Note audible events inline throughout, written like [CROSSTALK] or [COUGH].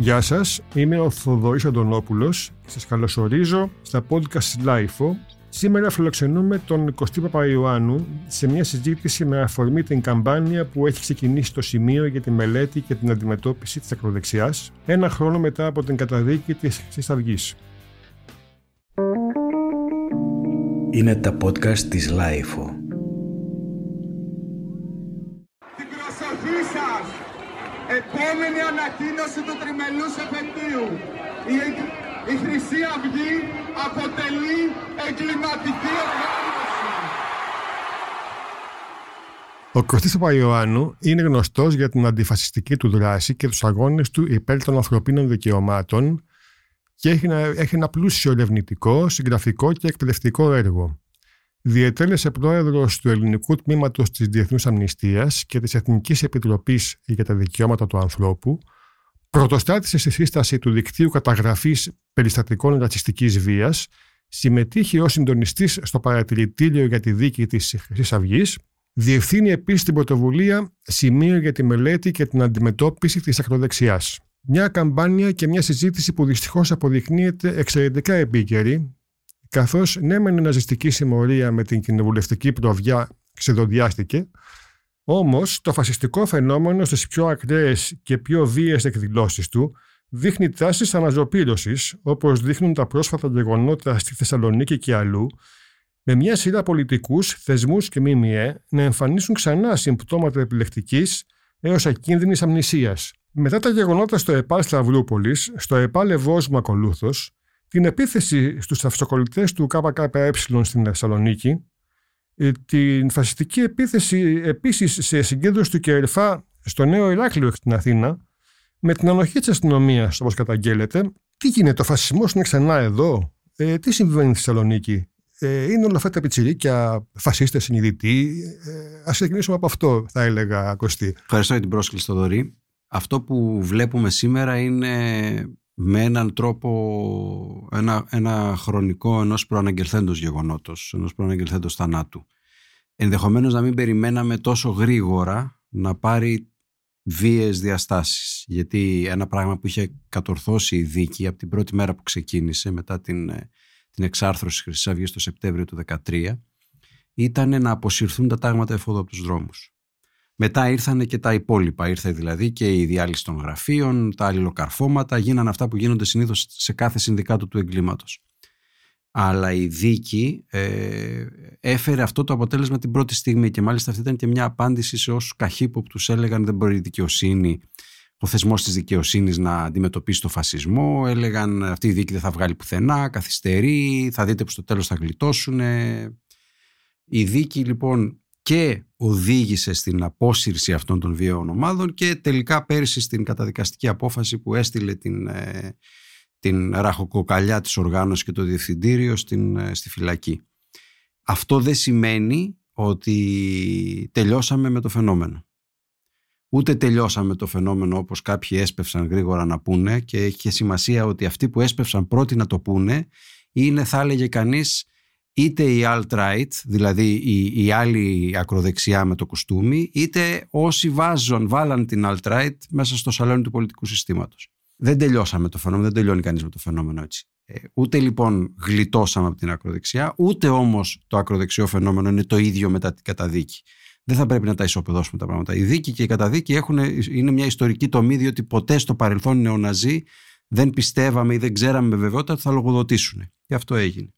Γεια σας, είμαι ο Θοδωρής Αντωνόπουλος και σας καλωσορίζω στα podcast LIFO. Σήμερα φιλοξενούμε τον Κωστή Παπαϊωάννου σε μια συζήτηση με αφορμή την καμπάνια που έχει ξεκινήσει το σημείο για τη μελέτη και την αντιμετώπιση της ακροδεξιάς ένα χρόνο μετά από την καταδίκη της Χρυσής Αυγής. Είναι τα podcast της LIFO. Επόμενη ανακοίνωση του τριμελούς επαιτίου. Η, η Χρυσή Αυγή αποτελεί εγκληματική οργάνωση. Ο Κωστής Παπαϊωάννου είναι γνωστός για την αντιφασιστική του δράση και τους αγώνες του υπέρ των ανθρωπίνων δικαιωμάτων και έχει ένα, έχει ένα πλούσιο ερευνητικό, συγγραφικό και εκπαιδευτικό έργο. Διετέλεσε πρόεδρος του ελληνικού τμήματος της Διεθνούς Αμνηστίας και της Εθνικής Επιτροπής για τα Δικαιώματα του Ανθρώπου, πρωτοστάτησε στη σύσταση του δικτύου καταγραφής περιστατικών ρατσιστικής βίας, συμμετείχε ως συντονιστής στο παρατηρητήριο για τη δίκη της Χρυσής Αυγής, διευθύνει επίσης την πρωτοβουλία Σημείο για τη μελέτη και την αντιμετώπιση της ακροδεξιάς. Μια καμπάνια και μια συζήτηση που δυστυχώς αποδεικνύεται εξαιρετικά επίκαιρη καθώς ναι, μεν η ναζιστική συμμορία με την κοινοβουλευτική προβιά ξεδοντιάστηκε, όμως το φασιστικό φαινόμενο στις πιο ακραίες και πιο βίαιες εκδηλώσεις του δείχνει τάσεις αναζωπήρωσης, όπως δείχνουν τα πρόσφατα γεγονότα στη Θεσσαλονίκη και αλλού, με μια σειρά πολιτικούς, θεσμούς και ΜΜΕ να εμφανίσουν ξανά συμπτώματα επιλεκτικής έως ακίνδυνης αμνησίας. Μετά τα γεγονότα στο ΕΠΑΛ Σταυρούπολης, στο ΕΠΑΛ Ευόσμου ακολούθω, την επίθεση στους αυτοκολλητές του ΚΚΕ στην Θεσσαλονίκη, ε, την φασιστική επίθεση επίσης σε συγκέντρωση του ΚΕΡΦΑ στο Νέο Ηράκλειο στην Αθήνα, με την ανοχή της αστυνομίας, όπως καταγγέλλεται. Τι γίνεται, ο φασισμός είναι ξανά εδώ, ε, τι συμβαίνει στη Θεσσαλονίκη, ε, είναι όλα αυτά τα πιτσιρίκια φασίστες συνειδητοί; Ε, ας ξεκινήσουμε από αυτό, θα έλεγα, Κωστή. Ευχαριστώ για την πρόσκληση, Θοδωρή. Αυτό που βλέπουμε σήμερα είναι με έναν τρόπο, ένα, ένα χρονικό ενός προαναγγελθέντος γεγονότος, ενός προαναγγελθέντος θανάτου. Ενδεχομένως να μην περιμέναμε τόσο γρήγορα να πάρει βίαιες διαστάσεις. Γιατί ένα πράγμα που είχε κατορθώσει η δίκη από την πρώτη μέρα που ξεκίνησε μετά την, την εξάρθρωση της Χρυσής το Σεπτέμβριο του 2013 ήταν να αποσυρθούν τα τάγματα εφόδου από τους δρόμους. Μετά ήρθαν και τα υπόλοιπα. Ήρθε δηλαδή και η διάλυση των γραφείων, τα αλληλοκαρφώματα, γίνανε αυτά που γίνονται συνήθως σε κάθε συνδικάτο του εγκλήματος. Αλλά η δίκη ε, έφερε αυτό το αποτέλεσμα την πρώτη στιγμή και μάλιστα αυτή ήταν και μια απάντηση σε όσους καχύποπτους έλεγαν δεν μπορεί η δικαιοσύνη, ο θεσμός της δικαιοσύνης να αντιμετωπίσει το φασισμό. Έλεγαν αυτή η δίκη δεν θα βγάλει πουθενά, καθυστερεί, θα δείτε που στο τέλος θα γλιτώσουν. Η δίκη λοιπόν και οδήγησε στην απόσυρση αυτών των βίαιων ομάδων και τελικά πέρυσι στην καταδικαστική απόφαση που έστειλε την, ε, την ραχοκοκαλιά της οργάνωσης και το διευθυντήριο στην, ε, στη φυλακή. Αυτό δεν σημαίνει ότι τελειώσαμε με το φαινόμενο. Ούτε τελειώσαμε το φαινόμενο όπως κάποιοι έσπευσαν γρήγορα να πούνε και έχει σημασία ότι αυτοί που έσπευσαν πρώτοι να το πούνε είναι θα έλεγε κανείς είτε η alt-right, δηλαδή η, η άλλη ακροδεξιά με το κουστούμι, είτε όσοι βάζουν, βάλαν την alt-right μέσα στο σαλόνι του πολιτικού συστήματος. Δεν τελειώσαμε το φαινόμενο, δεν τελειώνει κανείς με το φαινόμενο έτσι. Ε, ούτε λοιπόν γλιτώσαμε από την ακροδεξιά, ούτε όμως το ακροδεξιό φαινόμενο είναι το ίδιο μετά την καταδίκη. Δεν θα πρέπει να τα ισοπεδώσουμε τα πράγματα. Η δίκη και η καταδίκη έχουν, είναι μια ιστορική τομή, διότι ποτέ στο παρελθόν οι νεοναζί δεν πιστεύαμε ή δεν ξέραμε με βεβαιότητα ότι θα λογοδοτήσουν. Και αυτό έγινε.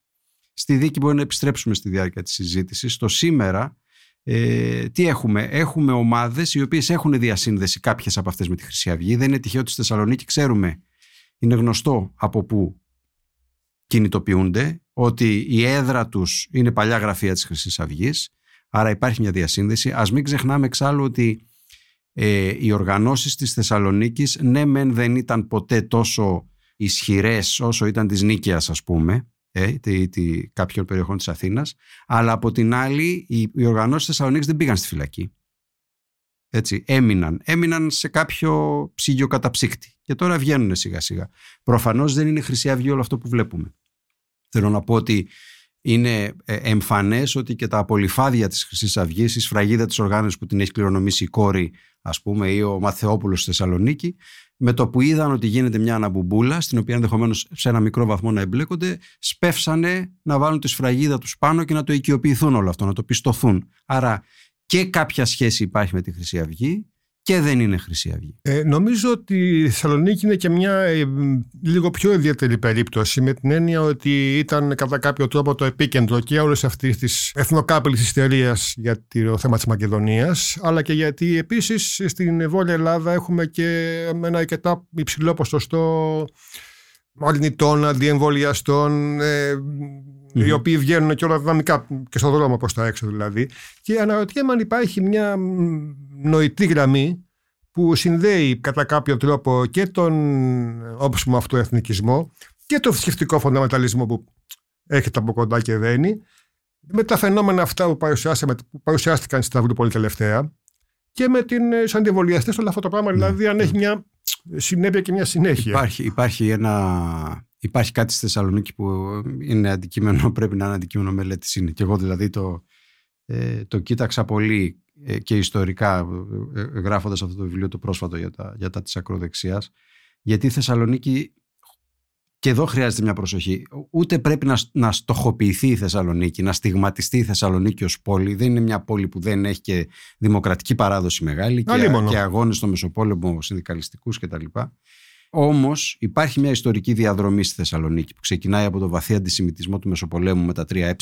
Στη δίκη μπορεί να επιστρέψουμε στη διάρκεια της συζήτησης. Στο σήμερα, ε, τι έχουμε; Έχουμε ομάδες οι οποίες έχουν διασύνδεση κάποιες από αυτές με τη Χρυσή Αυγή. Δεν είναι τυχαίο ότι στη Θεσσαλονίκη ξέρουμε, είναι γνωστό από πού κινητοποιούνται, ότι η έδρα τους είναι παλιά γραφεία της Χρυσής Αυγής. άρα υπάρχει μια διασύνδεση. Ας μην ξεχνάμε εξάλλου ότι ε, οι οργανώσεις της Θεσσαλονίκης ναι μεν δεν ήταν ποτέ τόσο ισχυρές όσο ήταν της Νίκαιας ας πούμε ε, τη, τη, κάποιων περιοχών της Αθήνας αλλά από την άλλη οι, οι οργανώσεις της Θεσσαλονίκης δεν πήγαν στη φυλακή έτσι, έμειναν. Έμειναν σε κάποιο ψυγείο καταψύκτη. Και τώρα βγαίνουν σιγά σιγά. Προφανώς δεν είναι χρυσή αυγή όλο αυτό που βλέπουμε. Θέλω να πω ότι είναι ε, εμφανές ότι και τα απολυφάδια της χρυσής αυγής, η σφραγίδα της οργάνωσης που την έχει κληρονομήσει η κόρη ας πούμε ή ο Μαθεόπουλος στη Θεσσαλονίκη με το που είδαν ότι γίνεται μια αναμπουμπούλα, στην οποία ενδεχομένως σε ένα μικρό βαθμό να εμπλέκονται, σπεύσανε να βάλουν τη σφραγίδα τους πάνω και να το οικειοποιηθούν όλο αυτό, να το πιστοθούν. Άρα και κάποια σχέση υπάρχει με τη Χρυσή Αυγή και δεν είναι Χρυσή Αυγή. Ε, νομίζω ότι η Θεσσαλονίκη είναι και μια ε, λίγο πιο ιδιαίτερη περίπτωση με την έννοια ότι ήταν κατά κάποιο τρόπο το επίκεντρο και όλη αυτής της εθνοκάπηλη ιστερίας για το θέμα της Μακεδονίας, αλλά και γιατί επίσης στην Βόρεια Ελλάδα έχουμε και ένα αρκετά υψηλό ποσοστό αρνητών, αντιεμβολιαστών, ε, mm-hmm. οι οποίοι βγαίνουν και όλα δυναμικά και στον δρόμο προς τα έξω δηλαδή. Και αναρωτιέμαι αν υπάρχει μια νοητή γραμμή που συνδέει κατά κάποιο τρόπο και τον όψιμο αυτού εθνικισμό και τον θρησκευτικό φονταμεταλισμό που έρχεται από κοντά και δένει με τα φαινόμενα αυτά που, που παρουσιάστηκαν στη Σταυρούπολη τελευταία και με την αντιβολιαστές όλο αυτό το πράγμα, δηλαδή αν έχει μια συνέπεια και μια συνέχεια. Υπάρχει, υπάρχει, ένα, υπάρχει κάτι στη Θεσσαλονίκη που είναι αντικείμενο, πρέπει να είναι αντικείμενο μελέτης. Είναι. Και εγώ δηλαδή το, ε, το κοίταξα πολύ ε, και ιστορικά ε, ε, γράφοντας αυτό το βιβλίο το πρόσφατο για τα, για τα της ακροδεξιάς γιατί η Θεσσαλονίκη και εδώ χρειάζεται μια προσοχή. Ούτε πρέπει να, να στοχοποιηθεί η Θεσσαλονίκη, να στιγματιστεί η Θεσσαλονίκη ως πόλη. Δεν είναι μια πόλη που δεν έχει και δημοκρατική παράδοση μεγάλη και, και αγώνες στο Μεσοπόλεμο συνδικαλιστικούς κτλ. Όμως υπάρχει μια ιστορική διαδρομή στη Θεσσαλονίκη που ξεκινάει από το βαθύ αντισημιτισμό του Μεσοπολέμου με τα τρία ε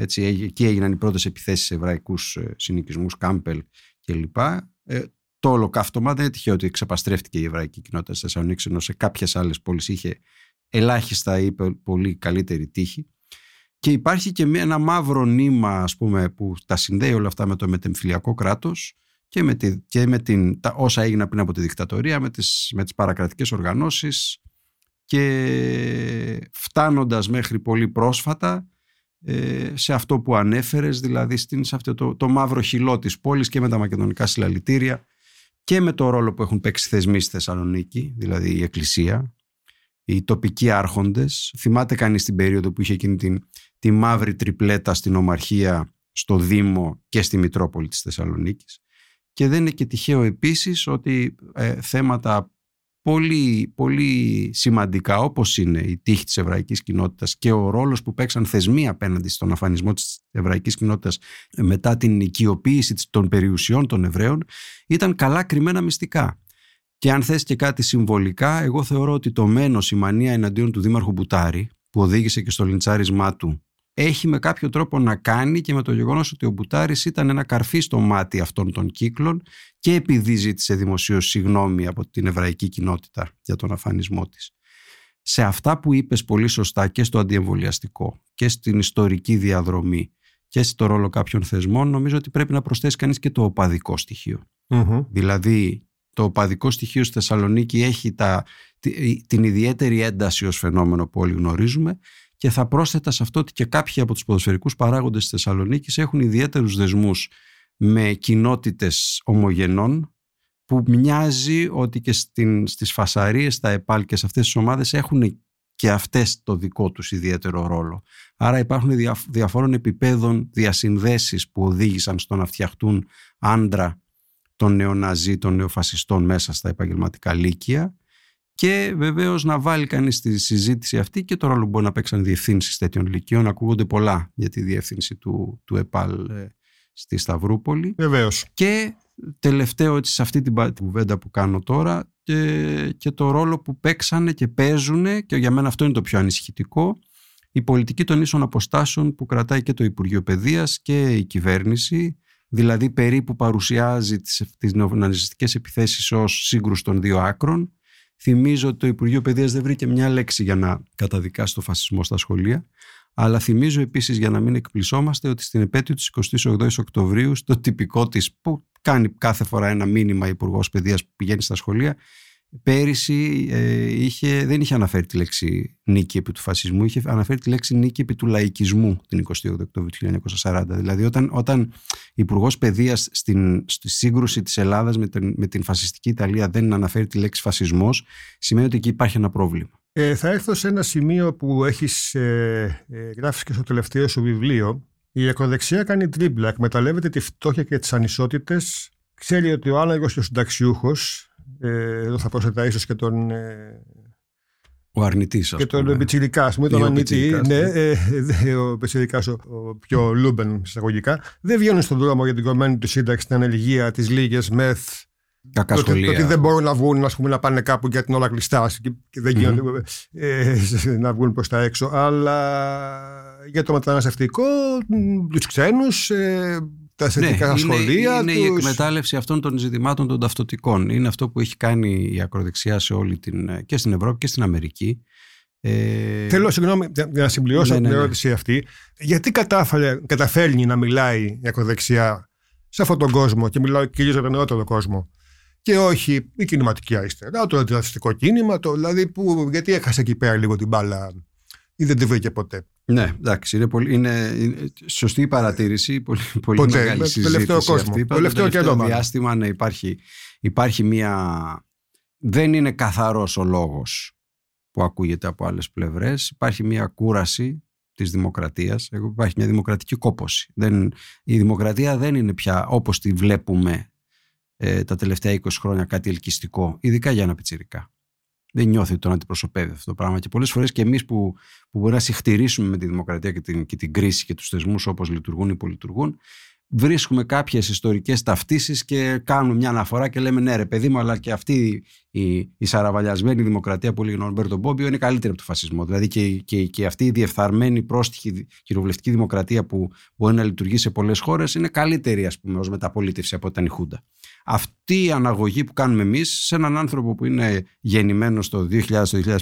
έτσι, εκεί έγιναν οι πρώτες επιθέσεις σε εβραϊκούς ε, συνοικισμούς, Κάμπελ κλπ. Ε, το ολοκαύτωμα δεν είναι τυχαίο ότι ξεπαστρέφτηκε η εβραϊκή κοινότητα στη Θεσσαλονίκη, ενώ σε κάποιες άλλες πόλεις είχε ελάχιστα ή πολύ καλύτερη τύχη. Και υπάρχει και ένα μαύρο νήμα, ας πούμε, που τα συνδέει όλα αυτά με το μετεμφυλιακό κράτος και με, τη, και με την, τα, όσα έγιναν πριν από τη δικτατορία, με τις, με τις παρακρατικές οργανώσεις και φτάνοντας μέχρι πολύ πρόσφατα ε, σε αυτό που ανέφερες, δηλαδή στην, σε αυτό το, το μαύρο χυλό της πόλης και με τα μακεδονικά συλλαλητήρια και με το ρόλο που έχουν παίξει θεσμοί στη Θεσσαλονίκη, δηλαδή η Εκκλησία, οι τοπικοί άρχοντες. Θυμάται κανείς την περίοδο που είχε εκείνη την, τη μαύρη τριπλέτα στην Ομαρχία, στο Δήμο και στη Μητρόπολη της Θεσσαλονίκης. Και δεν είναι και τυχαίο επίσης ότι ε, θέματα πολύ, πολύ σημαντικά όπως είναι η τύχη της εβραϊκής κοινότητας και ο ρόλος που παίξαν θεσμοί απέναντι στον αφανισμό της εβραϊκής κοινότητας μετά την οικειοποίηση των περιουσιών των Εβραίων ήταν καλά κρυμμένα μυστικά. Και αν θες και κάτι συμβολικά, εγώ θεωρώ ότι το μένος, η μανία εναντίον του Δήμαρχου Μπουτάρη, που οδήγησε και στο λιντσάρισμά του έχει με κάποιο τρόπο να κάνει και με το γεγονός ότι ο Μπουτάρης ήταν ένα καρφί στο μάτι αυτών των κύκλων και επειδή ζήτησε δημοσίως συγγνώμη από την εβραϊκή κοινότητα για τον αφανισμό της. Σε αυτά που είπες πολύ σωστά και στο αντιεμβολιαστικό και στην ιστορική διαδρομή και στο ρόλο κάποιων θεσμών νομίζω ότι πρέπει να προσθέσει κανείς και το οπαδικό Δηλαδή το οπαδικό στοιχείο στη Θεσσαλονίκη έχει τα, την ιδιαίτερη ένταση ως φαινόμενο που όλοι γνωρίζουμε και θα πρόσθετα σε αυτό ότι και κάποιοι από τους ποδοσφαιρικούς παράγοντες της Θεσσαλονίκης έχουν ιδιαίτερους δεσμούς με κοινότητες ομογενών που μοιάζει ότι και στην, στις φασαρίες, στα ΕΠΑΛ και σε αυτές τις ομάδες έχουν και αυτές το δικό τους ιδιαίτερο ρόλο. Άρα υπάρχουν διαφόρων επιπέδων διασυνδέσεις που οδήγησαν στο να φτιαχτούν άντρα των νεοναζί, των νεοφασιστών μέσα στα επαγγελματικά λύκεια και βεβαίως να βάλει κανείς στη συζήτηση αυτή και το ρόλο που μπορεί να παίξαν διευθύνσει τέτοιων λυκείων. Ακούγονται πολλά για τη διεύθυνση του, του ΕΠΑΛ ε, στη Σταυρούπολη. Βεβαίως. Και τελευταίο έτσι, σε αυτή την κουβέντα που κάνω τώρα και, και το ρόλο που παίξανε και παίζουν και για μένα αυτό είναι το πιο ανησυχητικό η πολιτική των ίσων αποστάσεων που κρατάει και το Υπουργείο Παιδείας και η κυβέρνηση δηλαδή περίπου παρουσιάζει τις, τις νεοναζιστικές επιθέσεις ως σύγκρουση των δύο άκρων Θυμίζω ότι το Υπουργείο Παιδείας δεν βρήκε μια λέξη για να καταδικάσει το φασισμό στα σχολεία. Αλλά θυμίζω επίσης για να μην εκπλησόμαστε ότι στην επέτειο της 28 Οκτωβρίου στο τυπικό της που κάνει κάθε φορά ένα μήνυμα Υπουργός Παιδείας που πηγαίνει στα σχολεία πέρυσι ε, είχε, δεν είχε αναφέρει τη λέξη νίκη επί του φασισμού, είχε αναφέρει τη λέξη νίκη επί του λαϊκισμού την 28 Οκτωβρίου του 1940. Δηλαδή όταν, όταν Υπουργός Παιδείας στη σύγκρουση της Ελλάδας με, με την φασιστική Ιταλία δεν αναφέρει τη λέξη φασισμός, σημαίνει ότι εκεί υπάρχει ένα πρόβλημα. Ε, θα έρθω σε ένα σημείο που έχεις ε, ε, γράψει και στο τελευταίο σου βιβλίο. Η ακροδεξιά κάνει τρίμπλα, εκμεταλλεύεται τη φτώχεια και τις ανισότητες. Ξέρει ότι ο άνεργος και ο συνταξιούχος Ε, εδώ θα πρόσθετα ίσως και τον. Ε, ο αρνητής, Και τον πιτσιρικά, ας πούμε, τον αρνητή. Ναι, ναι. Ε, ο πιτσιρικά, ο, ο, πιο λούμπεν εισαγωγικά, δεν βγαίνουν στον δρόμο για την κομμένη του σύνταξη, την ανεργία, τις λίγες μεθ. Κακά το, ότι, το ότι δεν μπορούν να βγουν, ας πούμε, να πάνε κάπου για την όλα κλειστά και, δεν γίνονται ε, να βγουν προς τα έξω. Αλλά για το μεταναστευτικό, τους ξένους, ε, τα θετικά ναι, σχολεία. Είναι, είναι η εκμετάλλευση αυτών των ζητημάτων των ταυτοτικών. Είναι αυτό που έχει κάνει η ακροδεξιά σε όλη την, και στην Ευρώπη και στην Αμερική. Ε... Θέλω, συγγνώμη, για να συμπληρώσω ναι, την ναι, ναι. ερώτηση αυτή. Γιατί κατάφερε, καταφέρνει να μιλάει η ακροδεξιά σε αυτόν τον κόσμο και μιλάω κυρίως για τον νεότερο κόσμο και όχι η κινηματική αριστερά, το αντιδραστικό κίνημα, το, δηλαδή που, γιατί έχασε εκεί πέρα λίγο την μπάλα ή δεν τη βρήκε ποτέ. Ναι, εντάξει, είναι, πολύ, είναι, σωστή η παρατήρηση, πολύ, πολύ ποτέ, μεγάλη συζήτηση τελευταίο κόσμο, αυτή. Τελευταίο, τελευταίο διάστημα ναι, υπάρχει, υπάρχει μια... Δεν είναι καθαρός ο λόγος που ακούγεται από άλλες πλευρές. Υπάρχει μια κούραση της δημοκρατίας. Υπάρχει μια δημοκρατική κόποση. Δεν, η δημοκρατία δεν είναι πια όπως τη βλέπουμε ε, τα τελευταία 20 χρόνια κάτι ελκυστικό, ειδικά για ένα πιτσιρικά. Δεν νιώθει τον αντιπροσωπεύει αυτό το πράγμα. Και πολλές φορές και εμείς που, που μπορεί να συχτηρίσουμε με τη δημοκρατία και την, και την κρίση και τους θεσμούς όπως λειτουργούν ή υπολειτουργούν, βρίσκουμε κάποιες ιστορικές ταυτίσεις και κάνουμε μια αναφορά και λέμε ναι ρε παιδί μου αλλά και αυτή η, η σαραβαλιασμένη δημοκρατία που λέγει ο Ρομπέρτο Μπόμπιο είναι καλύτερη από το φασισμό. Δηλαδή και, και, και αυτή η διεφθαρμένη πρόστιχη κοινοβουλευτική δημοκρατία που μπορεί να λειτουργεί σε πολλές χώρες είναι καλύτερη ας πούμε ως μεταπολίτευση από όταν η Χούντα. Αυτή η αναγωγή που κάνουμε εμείς σε έναν άνθρωπο που είναι γεννημένος το 2000-2005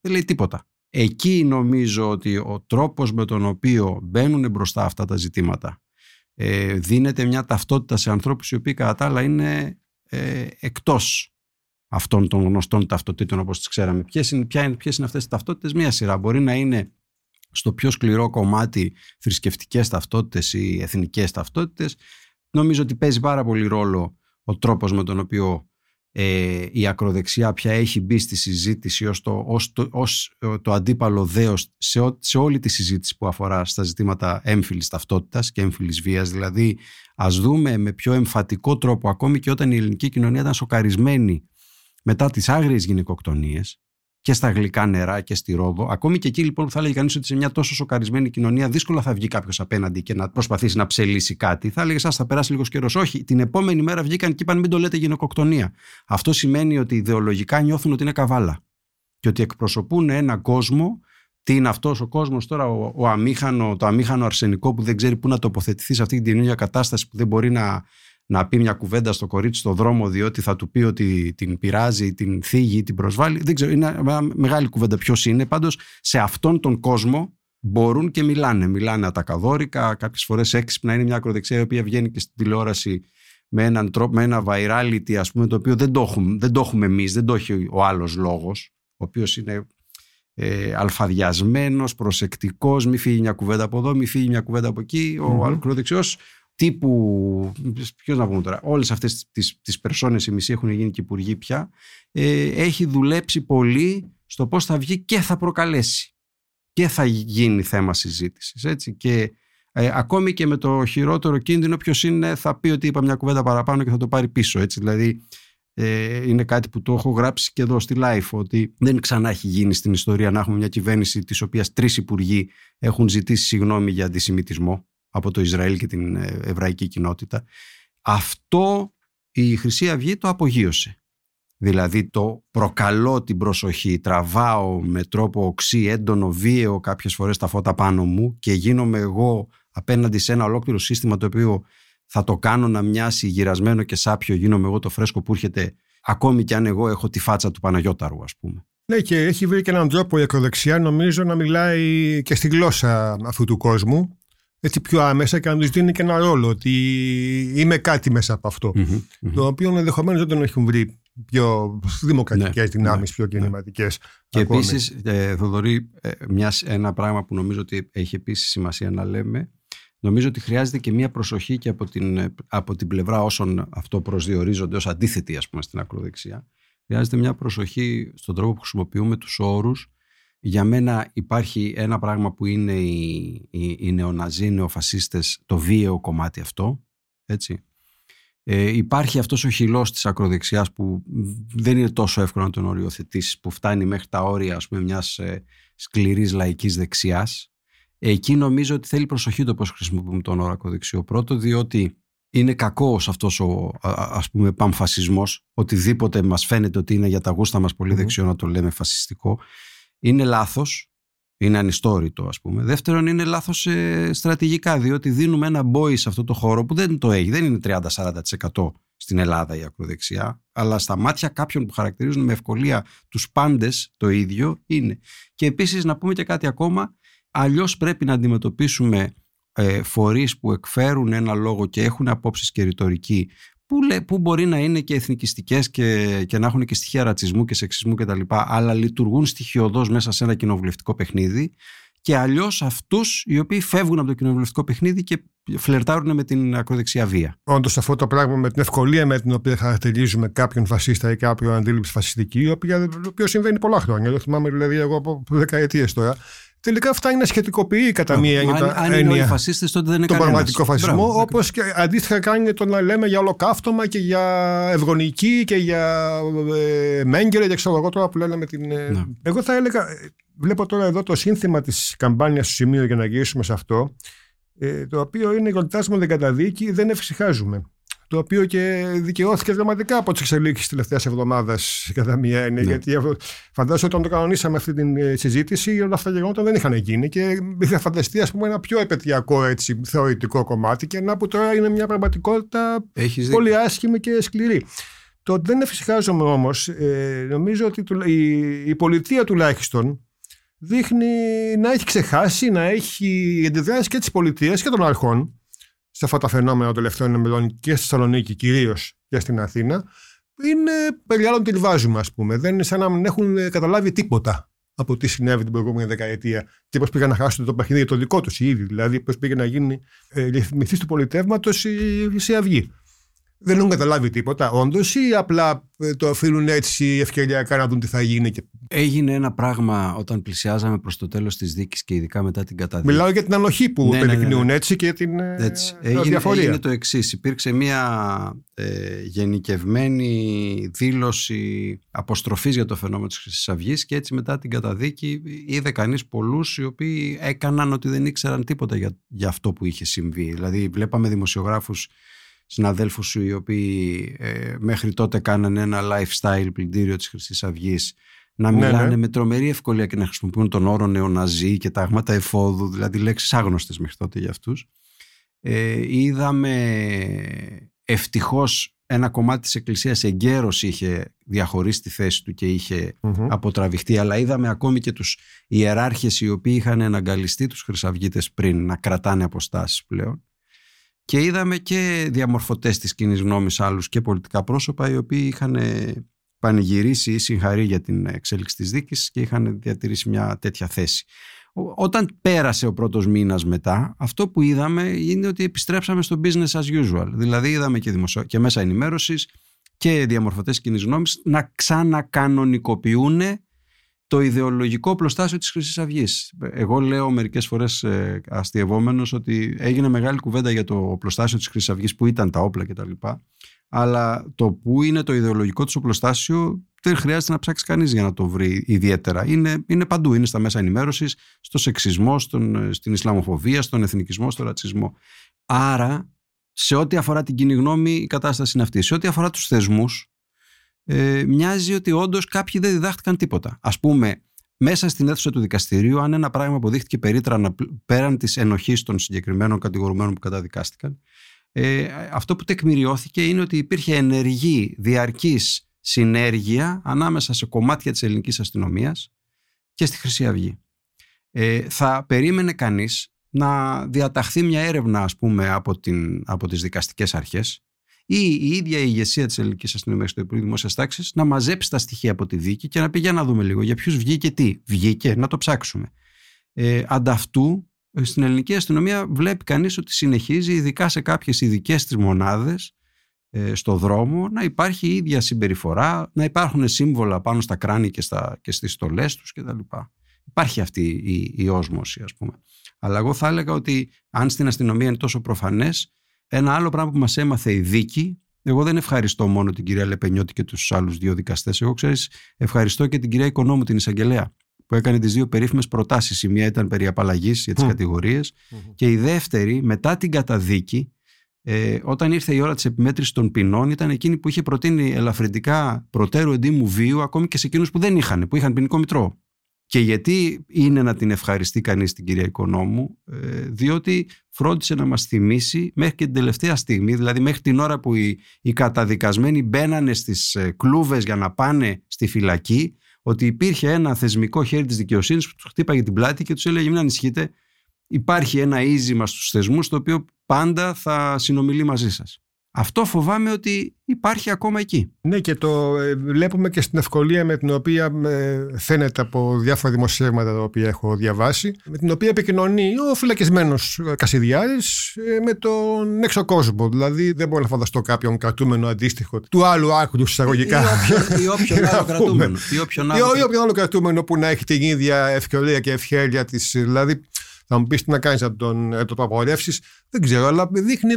δεν λέει τίποτα. Εκεί νομίζω ότι ο τρόπος με τον οποίο μπαίνουν μπροστά αυτά τα ζητήματα ε, δίνεται μια ταυτότητα σε ανθρώπους οι οποίοι κατά τα άλλα είναι ε, εκτός αυτών των γνωστών ταυτοτήτων όπως τις ξέραμε. Ποιες είναι, ποια είναι, ποιες είναι αυτές οι ταυτότητες, μία σειρά. Μπορεί να είναι στο πιο σκληρό κομμάτι θρησκευτικές ταυτότητες ή εθνικές ταυτότητες. Νομίζω ότι παίζει πάρα πολύ ρόλο ο τρόπος με τον οποίο ε, η ακροδεξιά πια έχει μπει στη συζήτηση ως το, ως το, ως ε, το αντίπαλο δέος σε, σε όλη τη συζήτηση που αφορά στα ζητήματα έμφυλης ταυτότητας και έμφυλης βίας. Δηλαδή ας δούμε με πιο εμφατικό τρόπο ακόμη και όταν η ελληνική κοινωνία ήταν σοκαρισμένη μετά τις άγριες γυναικοκτονίες και στα γλυκά νερά και στη Ρόδο. Ακόμη και εκεί λοιπόν που θα έλεγε κανείς ότι σε μια τόσο σοκαρισμένη κοινωνία δύσκολα θα βγει κάποιος απέναντι και να προσπαθήσει να ψελίσει κάτι. Θα έλεγε, Α, θα περάσει λίγος καιρός. Όχι, την επόμενη μέρα βγήκαν και είπαν, μην το λέτε γυναικοκτονία. Αυτό σημαίνει ότι ιδεολογικά νιώθουν ότι είναι καβάλα και ότι εκπροσωπούν έναν κόσμο. Τι είναι αυτός ο κόσμος τώρα, ο, ο αμήχανο, το αμήχανο αρσενικό που δεν ξέρει πού να τοποθετηθεί σε αυτή την ίδια κατάσταση που δεν μπορεί να, να πει μια κουβέντα στο κορίτσι στο δρόμο διότι θα του πει ότι την πειράζει, την θίγει, την προσβάλλει. Δεν ξέρω, είναι μια μεγάλη κουβέντα ποιος είναι. Πάντως σε αυτόν τον κόσμο μπορούν και μιλάνε. Μιλάνε ατακαδόρικα, κάποιες φορές έξυπνα. Είναι μια ακροδεξιά η οποία βγαίνει και στην τηλεόραση με έναν τρόπο, με ένα virality ας πούμε το οποίο δεν το έχουμε, δεν το έχουμε εμείς, δεν το έχει ο άλλος λόγος ο οποίος είναι ε, αλφαδιασμένος, προσεκτικός, μη φύγει μια κουβέντα από εδώ, μη φύγει μια κουβέντα από εκεί. Ο ακροδεξιός τύπου, ποιος να πούμε τώρα, όλες αυτές τις, τις περσόνες οι μισοί έχουν γίνει και υπουργοί πια, ε, έχει δουλέψει πολύ στο πώς θα βγει και θα προκαλέσει. Και θα γίνει θέμα συζήτησης, έτσι, και ε, ακόμη και με το χειρότερο κίνδυνο ποιος είναι θα πει ότι είπα μια κουβέντα παραπάνω και θα το πάρει πίσω, έτσι, δηλαδή ε, είναι κάτι που το έχω γράψει και εδώ στη Life ότι δεν ξανά έχει γίνει στην ιστορία να έχουμε μια κυβέρνηση της οποίας τρεις υπουργοί έχουν ζητήσει συγγνώμη για αντισημιτισμό από το Ισραήλ και την ε, εβραϊκή κοινότητα. Αυτό η Χρυσή Αυγή το απογείωσε. Δηλαδή το προκαλώ την προσοχή, τραβάω με τρόπο οξύ, έντονο, βίαιο κάποιες φορές τα φώτα πάνω μου και γίνομαι εγώ απέναντι σε ένα ολόκληρο σύστημα το οποίο θα το κάνω να μοιάσει γυρασμένο και σάπιο, γίνομαι εγώ το φρέσκο που έρχεται ακόμη κι αν εγώ έχω τη φάτσα του Παναγιώταρου ας πούμε. Ναι και έχει βρει και έναν τρόπο η ακροδεξιά νομίζω να μιλάει και στη γλώσσα αυτού του κόσμου έτσι πιο άμεσα και να τους δίνει και ένα ρόλο ότι είμαι κάτι μέσα από αυτό. Το οποίο ενδεχομένως δεν τον έχουν βρει πιο δημοκρατικές ναι, δυνάμεις, ναι, πιο ναι. κινηματικές. Και επίσης, ε, Θοδωρή, ε, ένα πράγμα που νομίζω ότι έχει επίσης σημασία να λέμε. Νομίζω ότι χρειάζεται και μια προσοχή και από την, από την πλευρά όσων αυτό προσδιορίζονται ως αντίθετοι ας πούμε στην ακροδεξιά. Χρειάζεται μια προσοχή στον τρόπο που χρησιμοποιούμε τους όρους για μένα υπάρχει ένα πράγμα που είναι οι, οι, οι νεοναζί, νεοφασίστες, το βίαιο κομμάτι αυτό, έτσι. Ε, υπάρχει αυτός ο χυλός της ακροδεξιάς που δεν είναι τόσο εύκολο να τον οριοθετήσεις που φτάνει μέχρι τα όρια ας πούμε, μιας ε, σκληρής λαϊκής δεξιάς. Εκεί νομίζω ότι θέλει προσοχή το πώς χρησιμοποιούμε τον όρο ακροδεξιό. Πρώτο διότι είναι κακός αυτός ο ας πούμε παμφασισμός οτιδήποτε μας φαίνεται ότι είναι για τα γούστα μας πολύ δεξιό να το λέμε φασιστικό είναι λάθος είναι ανιστόρητο ας πούμε. Δεύτερον είναι λάθος ε, στρατηγικά διότι δίνουμε ένα μπόι σε αυτό το χώρο που δεν το έχει. Δεν είναι 30-40% στην Ελλάδα η ακροδεξιά αλλά στα μάτια κάποιων που χαρακτηρίζουν με ευκολία τους πάντες το ίδιο είναι. Και επίσης να πούμε και κάτι ακόμα αλλιώς πρέπει να αντιμετωπίσουμε ε, φορείς που εκφέρουν ένα λόγο και έχουν απόψεις και ρητορική που, που μπορεί να είναι και εθνικιστικές και, και να έχουν και στοιχεία ρατσισμού και σεξισμού κτλ. αλλά λειτουργούν στοιχειοδός μέσα σε ένα κοινοβουλευτικό παιχνίδι και αλλιώς αυτούς οι οποίοι φεύγουν από το κοινοβουλευτικό παιχνίδδι και φλερτάρουν με την ακροδεξιά βία. Όντως, αυτό το πράγμα με την ευκολία με την οποία χαρακτηρίζουμε κάποιον φασίστα ή κάποιον αντίληψη φασιστική, το οποίο συμβαίνει πολλά χρόνια. Δεν θυμάμαι δηλαδή εγώ από δεκαετίες τώρα τελικά φτάνει να σχετικοποιεί κατά μία έννοια. Αν, αν είναι όλοι φασίστες, τότε δεν είναι Τον πραγματικό φασισμό. Όπως και αντίστοιχα κάνει το να λέμε για ολοκαύτωμα και για ευγονική και για ε, Μέγκελε και ξέρω εγώ τώρα που λένε με την. Ε, ναι. Εγώ θα έλεγα. Ε, βλέπω τώρα εδώ το σύνθημα της καμπάνιας στο σημείο για να γυρίσουμε σε αυτό. Ε, το οποίο είναι γιορτάζουμε δεν καταδίκη, δεν ευσυχάζουμε το οποίο και δικαιώθηκε δραματικά από τις εξελίξεις τη τελευταία εβδομάδα, κατά μία έννοια. Ναι. Γιατί φαντάζομαι όταν το κανονίσαμε αυτή τη ε, συζήτηση, όλα αυτά τα γεγονότα δεν είχαν γίνει και είχα φανταστεί ας πούμε, ένα πιο επαιτειακό έτσι, θεωρητικό κομμάτι και να που τώρα είναι μια πραγματικότητα Έχεις πολύ άσχημη και σκληρή. Το ότι δεν εφησυχάζομαι όμως, ε, νομίζω ότι η, η πολιτεία τουλάχιστον δείχνει να έχει ξεχάσει, να έχει αντιδράσει και τη πολιτεία και των αρχών σε αυτά τα φαινόμενα των τελευταίων ημερών και στη Θεσσαλονίκη κυρίως και στην Αθήνα, είναι περί άλλων τη βάζουμε, ας πούμε. Δεν είναι σαν να μην έχουν καταλάβει τίποτα από τι συνέβη την προηγούμενη δεκαετία και πώς πήγαν να χάσουν το παιχνίδι το δικό τους ήδη. Δηλαδή, πώς πήγε να γίνει ε, ρυθμιστής του πολιτεύματος η, η Αυγή δεν έχουν καταλάβει τίποτα, όντως, ή απλά ε, το αφήνουν έτσι ευκαιριακά να δουν τι θα γίνει. Και... Έγινε ένα πράγμα όταν πλησιάζαμε προς το τέλος της δίκης και ειδικά μετά την καταδίκη. Μιλάω για την ανοχή που ναι, ναι, ναι, ναι. έτσι και την ε, έτσι. Έγινε, διαφορία. Έγινε το εξής. Υπήρξε μια ε, γενικευμένη δήλωση αποστροφής για το φαινόμενο της Χρυσής Αυγής και έτσι μετά την καταδίκη είδε κανείς πολλούς οι οποίοι έκαναν ότι δεν ήξεραν τίποτα για, για αυτό που είχε συμβεί. Δηλαδή, βλέπαμε δημοσιογράφους συναδέλφους σου οι οποίοι ε, μέχρι τότε κάνανε ένα lifestyle πλυντήριο της χρυσής αυγής να ναι, μιλάνε ναι. με τρομερή ευκολία και να χρησιμοποιούν τον όρο νεοναζί και τάγματα εφόδου, δηλαδή λέξεις άγνωστες μέχρι τότε για αυτούς. Ε, είδαμε ευτυχώς ένα κομμάτι της Εκκλησίας εγκαίρως είχε διαχωρίσει τη θέση του και είχε mm-hmm. αποτραβηχτεί αλλά είδαμε ακόμη και τους ιεράρχες οι οποίοι είχαν εναγκαλιστεί τους χρυσαυγίτες πριν να κρατάνε αποστάσεις πλέον και είδαμε και διαμορφωτές της κοινής γνώμης άλλους και πολιτικά πρόσωπα οι οποίοι είχαν πανηγυρίσει ή συγχαρεί για την εξέλιξη της δίκης και είχαν διατηρήσει μια τέτοια θέση. Όταν πέρασε ο πρώτος μήνας μετά, αυτό που είδαμε είναι ότι επιστρέψαμε στο business as usual. Δηλαδή είδαμε και, δημοσιο... και μέσα ενημέρωσης και διαμορφωτές κοινής γνώμης να ξανακανονικοποιούν το ιδεολογικό πλωστάσιο της χρυσής αυγής. Εγώ λέω μερικές φορές ε, αστειευόμενος ότι έγινε μεγάλη κουβέντα για το πλωστάσιο της χρυσής αυγής που ήταν τα όπλα κτλ. Αλλά το που είναι το ιδεολογικό του οπλοστάσιο δεν χρειάζεται να ψάξει κανείς για να το βρει ιδιαίτερα. Είναι, είναι παντού, είναι στα μέσα ενημέρωσης, στο σεξισμό, στον, στην Ισλαμοφοβία, στον εθνικισμό, στον ρατσισμό. Άρα, σε ό,τι αφορά την κοινή γνώμη, η κατάσταση είναι αυτή. Σε ό,τι αφορά τους θεσμούς, ε, μοιάζει ότι όντως κάποιοι δεν διδάχτηκαν τίποτα. Α πούμε, μέσα στην αίθουσα του δικαστηρίου, αν ένα πράγμα αποδείχτηκε περίτρανα πέραν της ενοχής των συγκεκριμένων κατηγορουμένων που καταδικάστηκαν, ε, αυτό που τεκμηριώθηκε είναι ότι υπήρχε ενεργή, διαρκής συνέργεια ανάμεσα σε κομμάτια της ελληνικής αστυνομίας και στη Χρυσή Αυγή. Ε, θα περίμενε κανείς να διαταχθεί μια έρευνα ας πούμε από, την, από τις δικαστικές αρχές ή η ίδια η ηγεσία της ελληνικής αστυνομίας του Υπουργείου Δημόσιας Τάξης να μαζέψει τα στοιχεία από τη δίκη και να πει για να δούμε λίγο για ποιους βγήκε τι. Βγήκε, να το ψάξουμε. Ε, ανταυτού, στην ελληνική αστυνομία βλέπει κανείς ότι συνεχίζει, ειδικά σε κάποιες ειδικές τη μονάδε, ε, στο δρόμο, να υπάρχει η ίδια συμπεριφορά, να υπάρχουν σύμβολα πάνω στα κράνη και, στα, και στις στολές τους κτλ. Υπάρχει αυτή η, η όσμωση ας πούμε. Αλλά εγώ θα έλεγα ότι αν στην αστυνομία είναι τόσο προφανές ένα άλλο πράγμα που μας έμαθε η δίκη Εγώ δεν ευχαριστώ μόνο την κυρία Λεπενιώτη και τους άλλους δύο δικαστές. Εγώ ξέρεις, ευχαριστώ και την κυρία Οικονόμου, την εισαγγελέα, που έκανε τις δύο περίφημες προτάσεις. Η μία ήταν περί απαλλαγής για τις mm. κατηγορίες, και η δεύτερη, μετά την καταδίκη, ε, όταν ήρθε η ώρα της επιμέτρησης των ποινών, ήταν εκείνη που είχε προτείνει ελαφρυντικά προτέρου εντύμου βίου, ακόμη και σε εκείνους που δεν είχαν, που είχαν ποινικό μητρό. Και γιατί είναι να την ευχαριστεί κανείς την κυρία Οικονόμου, ε, διότι φρόντισε να μας θυμίσει μέχρι και την τελευταία στιγμή, δηλαδή μέχρι την ώρα που οι, οι καταδικασμένοι μπαίνανε στις ε, κλούβες για να πάνε στη φυλακή, ότι υπήρχε ένα θεσμικό χέρι της δικαιοσύνης που τους χτύπαγε την πλάτη και τους έλεγε μην ανησυχείτε, υπάρχει ένα ίζημα στους θεσμούς το οποίο πάντα θα συνομιλεί μαζί σας. Αυτό φοβάμαι ότι υπάρχει ακόμα εκεί. Ναι και το ε, βλέπουμε και στην ευκολία με την οποία ε, φαίνεται από διάφορα δημοσιεύματα τα οποία έχω διαβάσει με την οποία επικοινωνεί ο φυλακισμένος Κασιδιάρης ε, με τον έξω κόσμο. Δηλαδή δεν μπορώ να φανταστώ κάποιον κρατούμενο αντίστοιχο του άλλου άκρου εισαγωγικά. Ή όποιον [LAUGHS] άλλο κρατούμενο. Ή όποιον άλλο κρατούμενο που να έχει την ίδια ευκολία και ευχέλεια της. Δηλαδή θα μου πεις τι να κάνεις να τον, το, το απαγορεύσεις. Δεν ξέρω, αλλά δείχνει.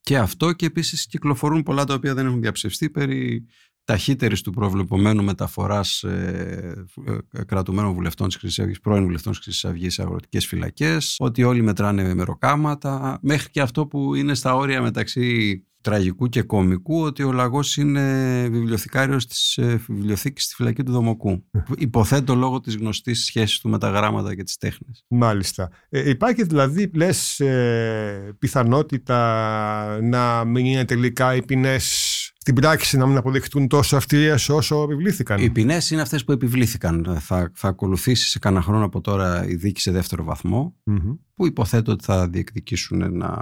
Και αυτό και επίσης κυκλοφορούν πολλά τα οποία δεν έχουν διαψευστεί περί ταχύτερης του προβλεπωμένου μεταφοράς ε, ε, κρατουμένων βουλευτών της Χρυσής Αυγής, πρώην βουλευτών της Χρυσής Αυγής σε αγροτικές φυλακές, ότι όλοι μετράνε μεροκάματα, μέχρι και αυτό που είναι στα όρια μεταξύ τραγικού και κομικού ότι ο Λαγός είναι βιβλιοθηκάριος της ε, βιβλιοθήκης στη φυλακή του Δομοκού. Υποθέτω λόγω της γνωστής σχέσης του με τα γράμματα και τις τέχνες. Μάλιστα. Ε, υπάρχει δηλαδή λες ε, πιθανότητα να μην είναι τελικά οι ποινές στην πράξη να μην αποδειχτούν τόσο αυτηρίε όσο επιβλήθηκαν. Οι ποινές είναι αυτές που επιβλήθηκαν. Θα, θα ακολουθήσει σε κανένα χρόνο από τώρα η δίκη σε δεύτερο που υποθέτω ότι θα διεκδικήσουν να,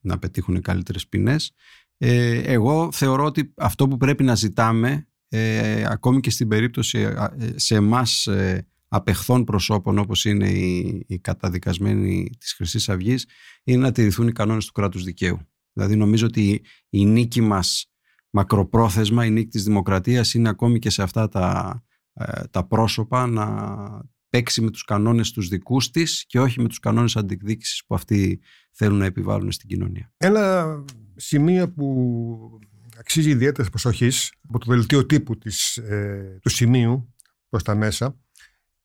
να πετύχουν καλύτερες ποινές. Ε, εγώ θεωρώ ότι αυτό που πρέπει να ζητάμε, ε, ακόμη και στην περίπτωση ε, σε εμάς ε, απεχθών προσώπων όπως είναι οι, οι καταδικασμένοι της χρυσής αυγής, είναι να τηρηθούν οι κανόνες του κράτους δικαίου. Δηλαδή νομίζω ότι η νίκη μας μακροπρόθεσμα η νίκη της δημοκρατίας είναι ακόμη και σε αυτά τα, ε, τα πρόσωπα να παίξει με τους κανόνες τους δικούς της και όχι με τους κανόνες αντικδίκησης που αυτοί θέλουν να επιβάλλουν στην κοινωνία. Ένα σημείο που αξίζει ιδιαίτερης προσοχής από το δελτίο τύπου της, ε, του σημείου προς τα μέσα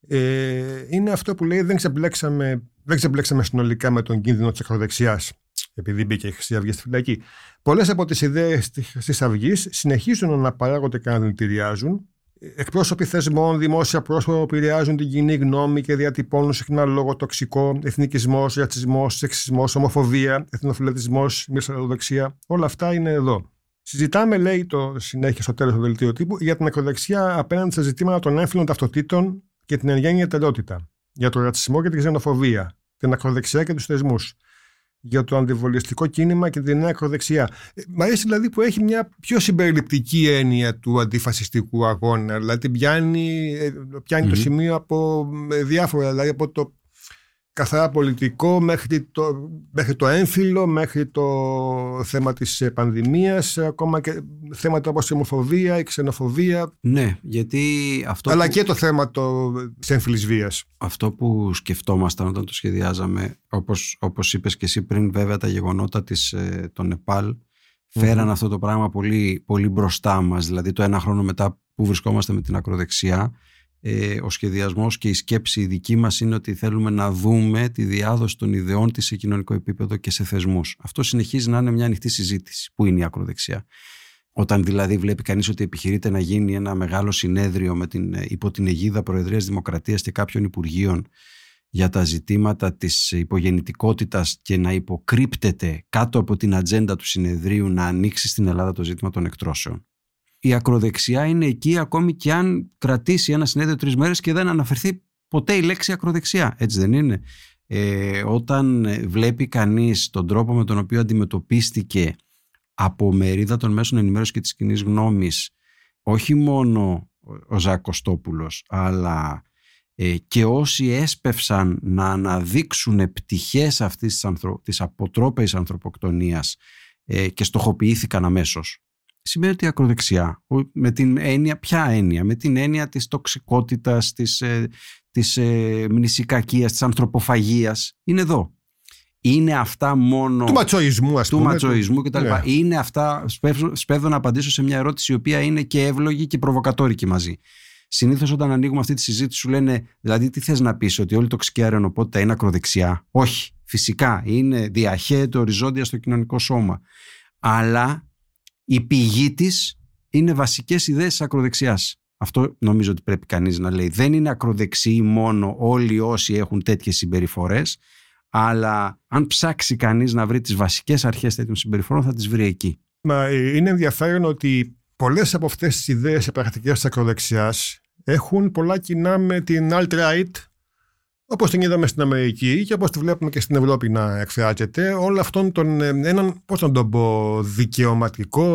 ε, είναι αυτό που λέει δεν ξεπλέξαμε, δεν ξεπλέξαμε συνολικά με τον κίνδυνο της ακροδεξιάς επειδή μπήκε η Χρυσή Αυγή στη φυλακή. Πολλές από τις ιδέες της Χρυσής Αυγής συνεχίζουν να παράγονται και να δηλητηριάζουν. Εκπρόσωποι θεσμών, δημόσια πρόσωπα που επηρεάζουν την κοινή γνώμη και διατυπώνουν συχνά λόγο τοξικό, εθνικισμός, ρατσισμός, σεξισμός, ομοφοβία, εθνοφιλετισμό, μισοδοξία. Όλα αυτά είναι εδώ. Συζητάμε, λέει το συνέχεια στο τέλος του δελτίου τύπου, για την ακροδεξιά απέναντι σε ζητήματα των έμφυλων ταυτοτήτων και την ενγένεια εταιρότητα. Για τον ρατσισμό και την ξενοφοβία. Την ακροδεξιά και τους θεσμούς για το αντιβολιστικό κίνημα και την νέα ακροδεξιά. Ε, μ' αρέσει δηλαδή που έχει μια πιο συμπεριληπτική έννοια του αντιφασιστικού αγώνα. Δηλαδή πιάνει, ε, πιάνει το σημείο από ε, διάφορα, δηλαδή από το καθαρά πολιτικό μέχρι το, μέχρι το έμφυλο, μέχρι το θέμα της πανδημίας, ακόμα και θέματα όπως η ομοφοβία, η ξενοφοβία. Ναι, γιατί αυτό Αλλά και το θέμα το, της έμφυλης βίας. Αυτό που σκεφτόμασταν όταν το σχεδιάζαμε, όπως, όπως είπες και εσύ πριν βέβαια τα γεγονότα της, ε, των ΝΕΠΑΛ, φέραν αυτό το πράγμα πολύ, πολύ μπροστά μας, δηλαδή το ένα χρόνο μετά που βρισκόμαστε με την ακροδεξιά, ε, ο σχεδιασμός και η σκέψη η δική μας είναι ότι θέλουμε να δούμε τη διάδοση των ιδεών της σε κοινωνικό επίπεδο και σε θεσμούς. Αυτό συνεχίζει να είναι μια ανοιχτή συζήτηση. Πού είναι η ακροδεξιά; Όταν δηλαδή βλέπει κανείς ότι επιχειρείται να γίνει ένα μεγάλο συνέδριο με την, υπό την αιγίδα Προεδρίας Δημοκρατίας και κάποιων Υπουργείων για τα ζητήματα της υπογεννητικότητας και να υποκρύπτεται κάτω από την ατζέντα του συνεδρίου να ανοίξει στην Ελλάδα το ζήτημα των εκτρώσεων η ακροδεξιά είναι εκεί ακόμη και αν κρατήσει ένα συνέδριο τρεις μέρες και δεν αναφερθεί ποτέ η λέξη ακροδεξιά. Έτσι δεν είναι. Ε, όταν βλέπει κανείς τον τρόπο με τον οποίο αντιμετωπίστηκε από μερίδα των μέσων ενημέρωσης και της κοινή γνώμης όχι μόνο ο Ζακ Κωστόπουλος αλλά ε, και όσοι έσπευσαν να αναδείξουν πτυχές αυτής της, ανθρω... της αποτρόπαιης ανθρωποκτονίας ε, και στοχοποιήθηκαν αμέσως σημαίνει ότι η ακροδεξιά, με την έννοια, ποια έννοια, με την έννοια της τοξικότητας, της, ε, της ε, μνησικακίας, της ανθρωποφαγίας, είναι εδώ. Είναι αυτά μόνο. Του ματσοϊσμού, ας πούμε. Του ματσοϊσμού κτλ. Ναι. Είναι αυτά. Σπέβδω να απαντήσω σε μια ερώτηση η οποία είναι και εύλογη και προβοκατόρικη μαζί. Συνήθως όταν ανοίγουμε αυτή τη συζήτηση σου λένε, δηλαδή, τι θες να πεις, ότι όλη η τοξική αερονοπότητα είναι ακροδεξιά; Όχι. Φυσικά είναι διαχέεται οριζόντια στο κοινωνικό σώμα. Αλλά η πηγή της είναι βασικές ιδέες της ακροδεξιάς. Αυτό νομίζω ότι πρέπει κανείς να λέει. Δεν είναι ακροδεξιοί μόνο όλοι όσοι έχουν τέτοιες συμπεριφορές, αλλά αν ψάξει κανείς να βρει τις βασικές αρχές τέτοιων συμπεριφορών, θα τις βρει εκεί. Μα ε, είναι ενδιαφέρον ότι πολλές από αυτές τις ιδέες πρακτικέ της ακροδεξιάς έχουν πολλά κοινά με την alt-right Όπως την είδαμε στην Αμερική και όπως τη βλέπουμε και στην Ευρώπη να εκφράζεται, όλο αυτόν τον ε, έναν, πώς να τον πω, δικαιωματικό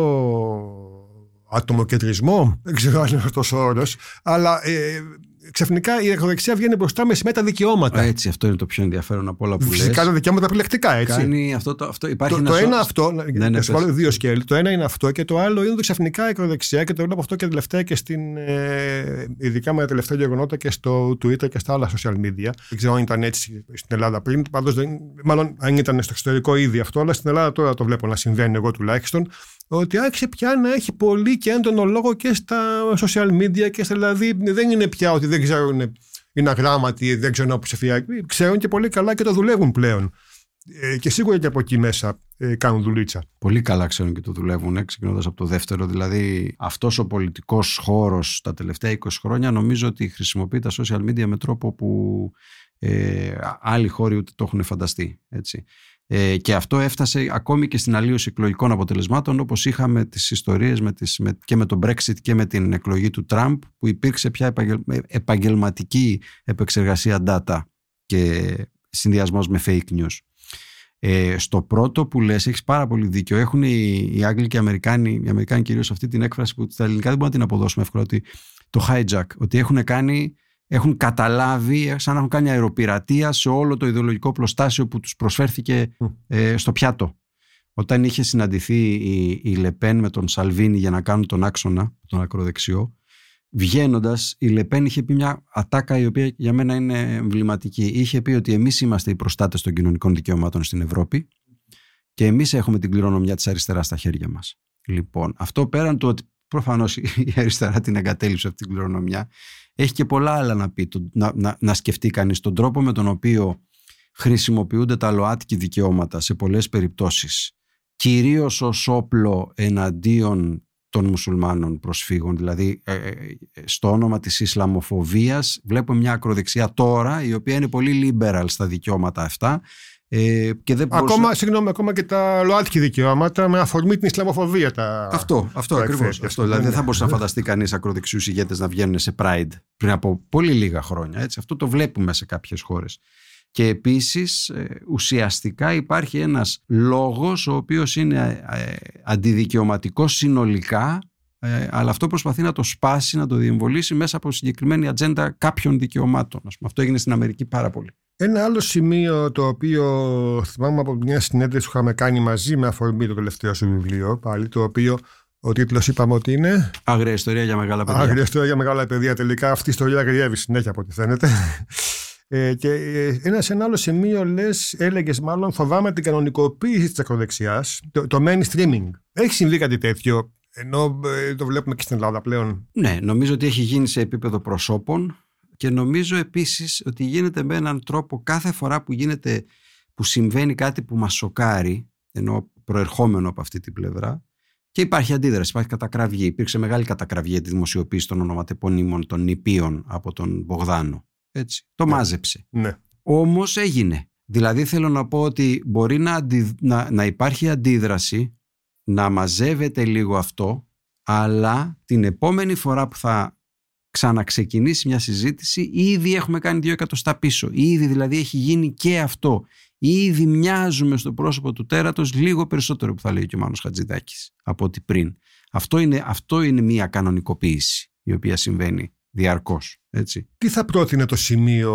ατομοκεντρισμό, δεν ξέρω αν είναι αυτός ο όρος, αλλά ε, ξαφνικά η ακροδεξιά βγαίνει μπροστά με τα δικαιώματα. Έτσι, αυτό είναι το πιο ενδιαφέρον από όλα που λες. Φυσικά τα δικαιώματα επιλεκτικά, έτσι. Κάνει αυτό, το, αυτό υπάρχει το, το ένα αυτό, ναι, ναι, δύο σκέλη. Το ένα είναι αυτό και το άλλο είναι ότι ξαφνικά η ακροδεξιά και το βλέπω αυτό και τελευταία και στην, ε, ειδικά με τα τελευταία γεγονότα και στο Twitter και στα άλλα social media. Δεν ξέρω αν ήταν έτσι στην Ελλάδα πριν, πάντως, μάλλον αν ήταν στο εξωτερικό ήδη αυτό, αλλά στην Ελλάδα τώρα το βλέπω να συμβαίνει εγώ τουλάχιστον ότι άρχισε πια να έχει πολύ και έντονο λόγο και στα social media και στα δηλαδή δεν είναι πια ότι δεν ξέρουν είναι αγράμματοι, δεν ξέρουν ψηφιακοί, ξέρουν και πολύ καλά και το δουλεύουν πλέον. Ε, και σίγουρα και από εκεί μέσα ε, κάνουν δουλίτσα. Πολύ καλά ξέρουν και το δουλεύουν, ε, ξεκινώντας από το δεύτερο. Δηλαδή, αυτός ο πολιτικός χώρος τα τελευταία 20 χρόνια νομίζω ότι χρησιμοποιεί τα social media με τρόπο που ε, άλλοι χώροι ούτε το έχουν φανταστεί. Έτσι. Ε, και αυτό έφτασε ακόμη και στην αλλίωση εκλογικών αποτελεσμάτων όπως είχαμε τις ιστορίες με τις, με, και με τον Brexit και με την εκλογή του Τραμπ που υπήρξε πια επαγγελματική επεξεργασία data και συνδυασμός με fake news. Ε, στο πρώτο που λες έχεις πάρα πολύ δίκιο έχουν οι, οι Άγγλοι και οι Αμερικάνοι οι Αμερικάνοι κυρίως αυτή την έκφραση που στα ελληνικά δεν μπορούμε να την αποδώσουμε εύκολα ότι το hijack ότι έχουν κάνει έχουν καταλάβει, σαν να έχουν κάνει αεροπειρατεία σε όλο το ιδεολογικό πλωστάσιο που τους προσφέρθηκε ε, στο πιάτο. Όταν είχε συναντηθεί η, η Λεπέν με τον Σαλβίνη για να κάνουν τον άξονα, τον ακροδεξιό, βγαίνοντας, η Λεπέν είχε πει μια ατάκα η οποία για μένα είναι εμβληματική. Είχε πει ότι εμείς είμαστε οι προστάτες των κοινωνικών δικαιωμάτων στην Ευρώπη και εμείς έχουμε την κληρονομιά της αριστεράς στα χέρια μας. Λοιπόν, αυτό πέραν του ότι προφανώς η αριστερά την εγκατέλειψε αυτή την κληρονομιά, έχει και πολλά άλλα να πει, να, να, να σκεφτεί κανείς τον τρόπο με τον οποίο χρησιμοποιούνται τα ΛΟΑΤΚΙ δικαιώματα σε πολλές περιπτώσεις κυρίως ως όπλο εναντίον των μουσουλμάνων προσφύγων. Δηλαδή, ε, ε, στο όνομα της Ισλαμοφοβίας βλέπουμε μια ακροδεξιά τώρα, η οποία είναι πολύ liberal στα δικαιώματα αυτά ε, και δεν ακόμα, μπορούσε... συγγνώμη, ακόμα και τα ΛΟΑΤΚΙ δικαιώματα με αφορμή την Ισλαμοφοβία. Τα... Αυτό, αυτό ακριβώς. Δηλαδή δεν θα μπορούσε να φανταστεί κανείς ακροδεξιούς ηγέτες να βγαίνουν σε Pride πριν από πολύ λίγα χρόνια. Έτσι. Αυτό το βλέπουμε σε κάποιες χώρες. Και επίσης ε, ουσιαστικά υπάρχει ένας λόγος ο οποίος είναι ε, αντιδικαιωματικός συνολικά ε, αλλά αυτό προσπαθεί να το σπάσει, να το διεμβολήσει μέσα από συγκεκριμένη ατζέντα κάποιων δικαιωμάτων. Αυτό έγινε στην Αμερική πάρα πολύ. Ένα άλλο σημείο το οποίο θυμάμαι από μια συνέντευξη που είχαμε κάνει μαζί με αφορμή το τελευταίο σου βιβλίο, πάλι το οποίο ο τίτλος είπαμε ότι είναι. Άγρια ιστορία για μεγάλα παιδιά. Άγρια ιστορία για μεγάλα παιδιά. Τελικά αυτή η ιστορία αγριεύει συνέχεια από ό,τι φαίνεται. Ε, και ε, ένα, σε ένα άλλο σημείο λες, έλεγες μάλλον, φοβάμαι την κανονικοποίηση της ακροδεξιάς, το, το mainstreaming. Έχει συμβεί κάτι τέτοιο, ενώ ε, το βλέπουμε και στην Ελλάδα πλέον. Ναι, νομίζω ότι έχει γίνει σε επίπεδο προσώπων και νομίζω επίσης ότι γίνεται με έναν τρόπο κάθε φορά που γίνεται που συμβαίνει κάτι που μας σοκάρει ενώ προερχόμενο από αυτή την πλευρά και υπάρχει αντίδραση, υπάρχει κατακραυγή. Υπήρξε μεγάλη κατακραυγή για τη δημοσιοποίηση των ονοματεπωνύμων των νηπίων από τον Μπογδάνο. Έτσι. Το ναι. μάζεψε. Ναι. Όμως έγινε. Δηλαδή θέλω να πω ότι μπορεί να, να, να υπάρχει αντίδραση, να μαζεύεται λίγο αυτό, αλλά την επόμενη φορά που θα ξαναξεκινήσει μια συζήτηση, ήδη έχουμε κάνει δύο εκατοστά πίσω. Ήδη δηλαδή έχει γίνει και αυτό. Ήδη μοιάζουμε στο πρόσωπο του τέρατος λίγο περισσότερο που θα λέει και ο Μάνος Χατζηδάκης από ότι πριν. Αυτό είναι, αυτό είναι μια κανονικοποίηση η οποία συμβαίνει διαρκώς. Έτσι. Τι θα πρότεινε το σημείο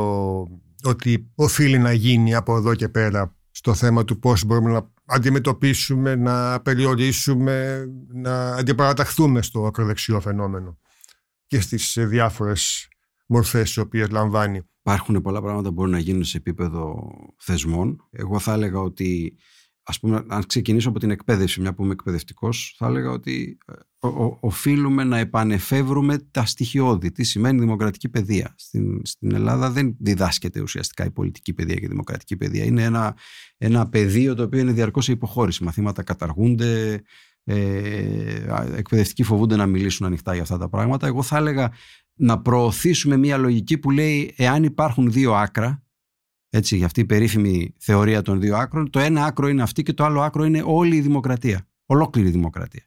ότι οφείλει να γίνει από εδώ και πέρα στο θέμα του πώς μπορούμε να αντιμετωπίσουμε, να περιορίσουμε, να αντιπαραταχθούμε στο ακροδεξιό φαινόμενο; Και στις διάφορες μορφές τις οποίες λαμβάνει. Υπάρχουν πολλά πράγματα που μπορούν να γίνουν σε επίπεδο θεσμών. Εγώ θα έλεγα ότι, ας πούμε, αν ξεκινήσω από την εκπαίδευση, μια που είμαι εκπαιδευτικός, θα έλεγα ότι ε, οφείλουμε να επανεφεύρουμε τα στοιχειώδη. Τι σημαίνει δημοκρατική παιδεία. Στην, στην Ελλάδα δεν διδάσκεται ουσιαστικά η πολιτική παιδεία και η δημοκρατική παιδεία. Είναι ένα, ένα πεδίο το οποίο είναι διαρκώς σε υποχώρηση. Μαθήματα καταργούνται, ε, εκπαιδευτικοί φοβούνται να μιλήσουν ανοιχτά για αυτά τα πράγματα. Εγώ θα έλεγα να προωθήσουμε μια λογική που λέει εάν υπάρχουν δύο άκρα, έτσι, για αυτή η περίφημη θεωρία των δύο άκρων, το ένα άκρο είναι αυτή και το άλλο άκρο είναι όλη η δημοκρατία. Ολόκληρη η δημοκρατία.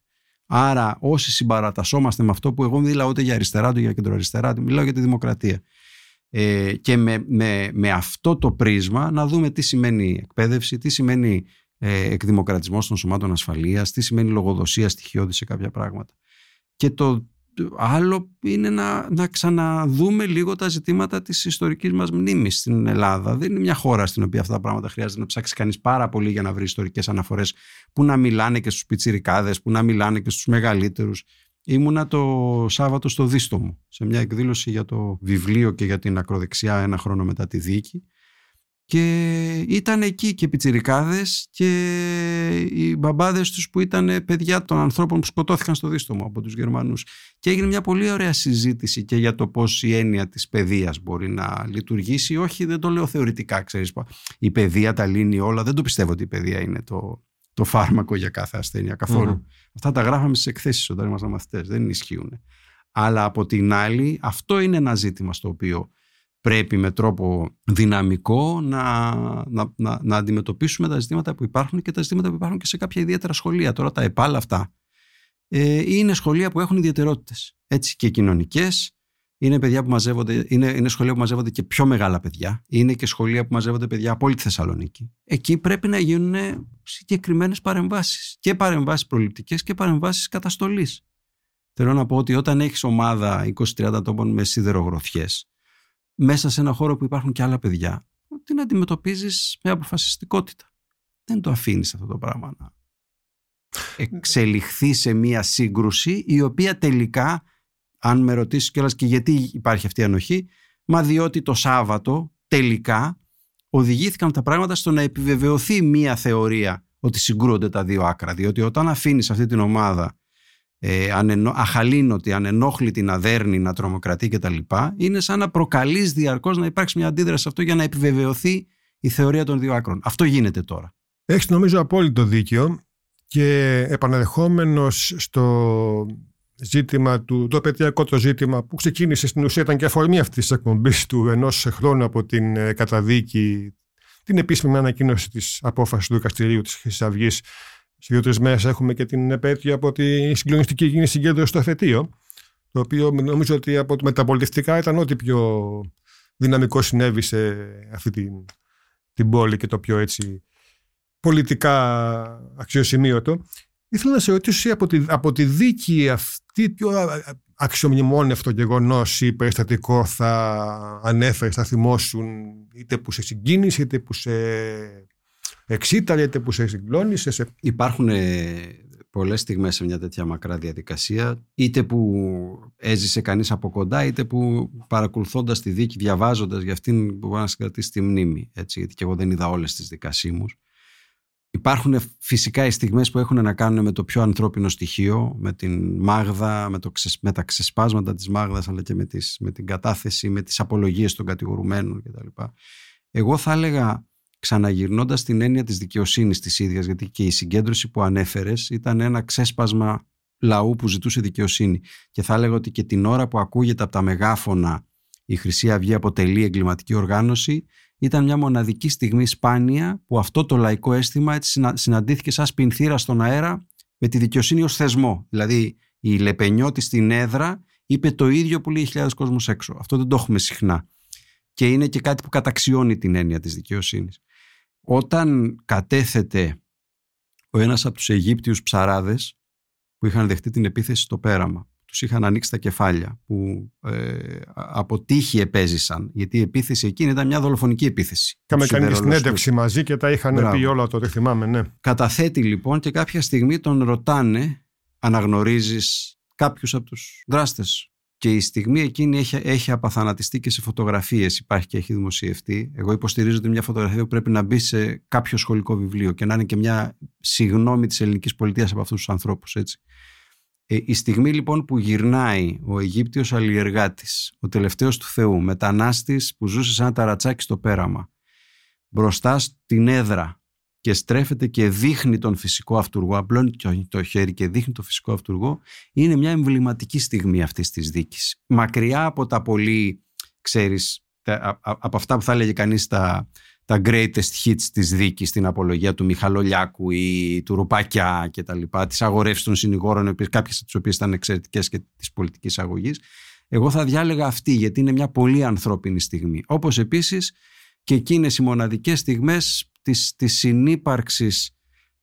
Άρα, όσοι συμπαρατασσόμαστε με αυτό που εγώ μιλάω ούτε για αριστερά, ούτε για κεντροαριστερά, μιλάω για τη δημοκρατία. Ε, και με, με, με αυτό το πρίσμα να δούμε τι σημαίνει εκπαίδευση, τι σημαίνει ε, εκδημοκρατισμός των σωμάτων ασφαλείας, τι σημαίνει λογοδοσία στοιχειώδη σε κάποια πράγματα. Και το άλλο είναι να, να ξαναδούμε λίγο τα ζητήματα της ιστορικής μας μνήμης στην Ελλάδα. Δεν είναι μια χώρα στην οποία αυτά τα πράγματα χρειάζεται να ψάξει κανείς πάρα πολύ για να βρει ιστορικές αναφορές που να μιλάνε και στους πιτσιρικάδες, που να μιλάνε και στους μεγαλύτερους. Ήμουνα το Σάββατο στο Δίστομο σε μια εκδήλωση για το βιβλίο και για την ακροδεξιά ένα χρόνο μετά τη δίκη και ήταν εκεί και πιτσιρικάδες και οι μπαμπάδες τους που ήταν παιδιά των ανθρώπων που σκοτώθηκαν στο δίστομο από τους Γερμανούς. Και έγινε μια πολύ ωραία συζήτηση και για το πώς η έννοια της παιδείας μπορεί να λειτουργήσει. Όχι, δεν το λέω θεωρητικά, ξέρεις. Η παιδεία τα λύνει όλα. Δεν το πιστεύω ότι η παιδεία είναι το, το φάρμακο για κάθε ασθένεια Αυτά τα γράφαμε στις εκθέσεις όταν ήμασταν μαθητές. Δεν ισχύουν. Αλλά από την άλλη, αυτό είναι ένα ζήτημα στο οποίο πρέπει με τρόπο δυναμικό να, να, να, να, αντιμετωπίσουμε τα ζητήματα που υπάρχουν και τα ζητήματα που υπάρχουν και σε κάποια ιδιαίτερα σχολεία. Τώρα τα ΕΠΑΛ αυτά ε, είναι σχολεία που έχουν ιδιαιτερότητες. Έτσι και κοινωνικές. Είναι, παιδιά που μαζεύονται, είναι, είναι σχολεία που μαζεύονται και πιο μεγάλα παιδιά. Είναι και σχολεία που μαζεύονται παιδιά από όλη τη Θεσσαλονίκη. Εκεί πρέπει να γίνουν συγκεκριμένες παρεμβάσεις. Και παρεμβάσεις προληπτικές και παρεμβάσεις καταστολής. Θέλω να πω ότι όταν έχεις ομάδα 20-30 ατόμων με σιδερογροθιές μέσα σε ένα χώρο που υπάρχουν και άλλα παιδιά, την αντιμετωπίζεις με αποφασιστικότητα. Δεν το αφήνεις αυτό το πράγμα να εξελιχθεί σε μία σύγκρουση η οποία τελικά, αν με ρωτήσεις κιόλας και γιατί υπάρχει αυτή η ανοχή, μα διότι το Σάββατο τελικά οδηγήθηκαν τα πράγματα στο να επιβεβαιωθεί μία θεωρία ότι συγκρούονται τα δύο άκρα. Διότι όταν αφήνεις αυτή την ομάδα ε, ανενο, αχαλήνωτη, ανενόχλητη να δέρνει, να τρομοκρατεί κτλ. Είναι σαν να προκαλείς διαρκώς να υπάρξει μια αντίδραση σε αυτό για να επιβεβαιωθεί η θεωρία των δύο άκρων. Αυτό γίνεται τώρα. Έχεις νομίζω απόλυτο δίκιο και επανερχόμενο στο ζήτημα του, το παιδιακό το ζήτημα που ξεκίνησε στην ουσία ήταν και αφορμή αυτής της εκπομπής του ενός χρόνου από την ε, καταδίκη, την επίσημη ανακοίνωση της απόφασης του δικαστηρίου της Χρυσής Αυγής σε δύο-τρεις μέρες έχουμε και την επέτειο από τη συγκλονιστική εκείνη συγκέντρωση στο εφετείο. Το οποίο νομίζω ότι από το μεταπολιτευτικά ήταν ό,τι πιο δυναμικό συνέβη σε αυτή την, την πόλη και το πιο έτσι πολιτικά αξιοσημείωτο. Ήθελα να σε ρωτήσω από τη, από τη δίκη αυτή πιο αξιομνημόνευτο γεγονός ή περιστατικό θα ανέφερε, θα θυμώσουν είτε που σε συγκίνησε είτε που σε εξήταρε είτε που σε συγκλώνησε. Σε... Υπάρχουν ε, πολλές στιγμές σε μια τέτοια μακρά διαδικασία είτε που έζησε κανείς από κοντά είτε που παρακολουθώντας τη δίκη διαβάζοντας για αυτήν που μπορεί να συγκρατήσει τη μνήμη έτσι, γιατί και εγώ δεν είδα όλες τις δικασίμους Υπάρχουν φυσικά οι στιγμές που έχουν να κάνουν με το πιο ανθρώπινο στοιχείο, με την Μάγδα, με, το, με τα ξεσπάσματα της Μάγδας, αλλά και με, τις, με την κατάθεση, με τις απολογίες των κατηγορουμένων κτλ. Εγώ θα έλεγα Ξαναγυρνώντας την έννοια της δικαιοσύνης της ίδιας, γιατί και η συγκέντρωση που ανέφερες ήταν ένα ξέσπασμα λαού που ζητούσε δικαιοσύνη. Και θα έλεγα ότι και την ώρα που ακούγεται από τα μεγάφωνα η Χρυσή Αυγή αποτελεί εγκληματική οργάνωση, ήταν μια μοναδική στιγμή σπάνια που αυτό το λαϊκό αίσθημα έτσι συναντήθηκε σαν σπινθήρα στον αέρα με τη δικαιοσύνη ως θεσμό. Δηλαδή η Λεπενιώτη στην έδρα είπε το ίδιο που λέει χιλιάδες κόσμος έξω. Αυτό δεν το έχουμε συχνά. Και είναι και κάτι που καταξιώνει την έννοια της δικαιοσύνης. Όταν κατέθεται ο ένας από τους Αιγύπτιους ψαράδες που είχαν δεχτεί την επίθεση στο πέραμα, τους είχαν ανοίξει τα κεφάλια που ε, από τύχη επέζησαν γιατί η επίθεση εκείνη ήταν μια δολοφονική επίθεση. Είχαμε κάνει και συνέντευξη μαζί και τα είχαν Μπράβο. πει όλα το θυμάμαι, ναι. Καταθέτει λοιπόν και κάποια στιγμή τον ρωτάνε αναγνωρίζεις κάποιους από τους δράστες και η στιγμή εκείνη έχει, έχει απαθανατιστεί και σε φωτογραφίες. Υπάρχει και έχει δημοσιευτεί. Εγώ υποστηρίζω ότι μια φωτογραφία που πρέπει να μπει σε κάποιο σχολικό βιβλίο και να είναι και μια συγνώμη της ελληνικής πολιτείας από αυτούς τους ανθρώπους. Ε, η στιγμή λοιπόν που γυρνάει ο Αιγύπτιος αλλιεργάτης, ο τελευταίος του Θεού, μετανάστης που ζούσε σαν ένα ταρατσάκι στο πέραμα, μπροστά στην έδρα και στρέφεται και δείχνει τον φυσικό αυτούργο, απλώνει το χέρι και δείχνει τον φυσικό αυτούργο, είναι μια εμβληματική στιγμή αυτής της δίκης. Μακριά από τα πολύ, ξέρεις, από αυτά που θα έλεγε κανείς τα, τα greatest hits της δίκης στην απολογία του Μιχαλολιάκου ή του Ρουπάκια και τα λοιπά, τις αγορεύσεις των συνηγόρων, κάποιες από τις οποίες ήταν εξαιρετικές και της πολιτικής αγωγής. Εγώ θα διάλεγα αυτή γιατί είναι μια πολύ ανθρώπινη στιγμή. Όπως επίσης και εκείνες οι μοναδικές στιγμές της, της συνύπαρξης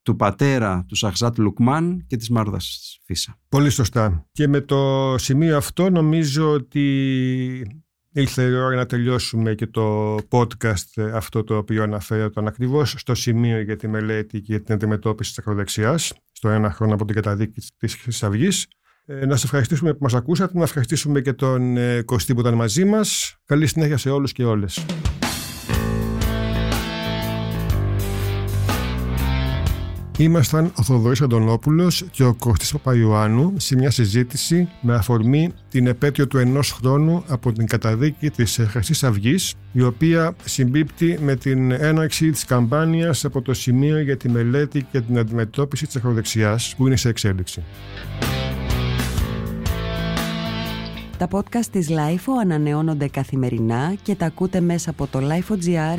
του πατέρα του Σαχζάτ Λουκμάν και της Μάρδας Φίσα. Πολύ σωστά. Και με το σημείο αυτό νομίζω ότι ήρθε η ώρα να τελειώσουμε και το podcast αυτό το οποίο αναφέρεται ακριβώς στο σημείο για τη μελέτη και για την αντιμετώπιση της ακροδεξιάς στο ένα χρόνο από την καταδίκη της Χρυσής Αυγής. Ε, να σας ευχαριστήσουμε που μας ακούσατε, να ευχαριστήσουμε και τον ε, Κωστή που ήταν μαζί μας. Καλή συνέχεια σε όλους και όλες. Ήμασταν ο Θοδωρής Αντωνόπουλος και ο Κωστής Παπαϊωάννου σε μια συζήτηση με αφορμή την επέτειο του ενός χρόνου από την καταδίκη της Χρυσής Αυγής, η οποία συμπίπτει με την έναρξη της καμπάνιας από το σημείο για τη μελέτη και την αντιμετώπιση της ακροδεξιάς που είναι σε εξέλιξη. Τα podcast της LIFO ανανεώνονται καθημερινά και τα ακούτε μέσα από το LIFO.gr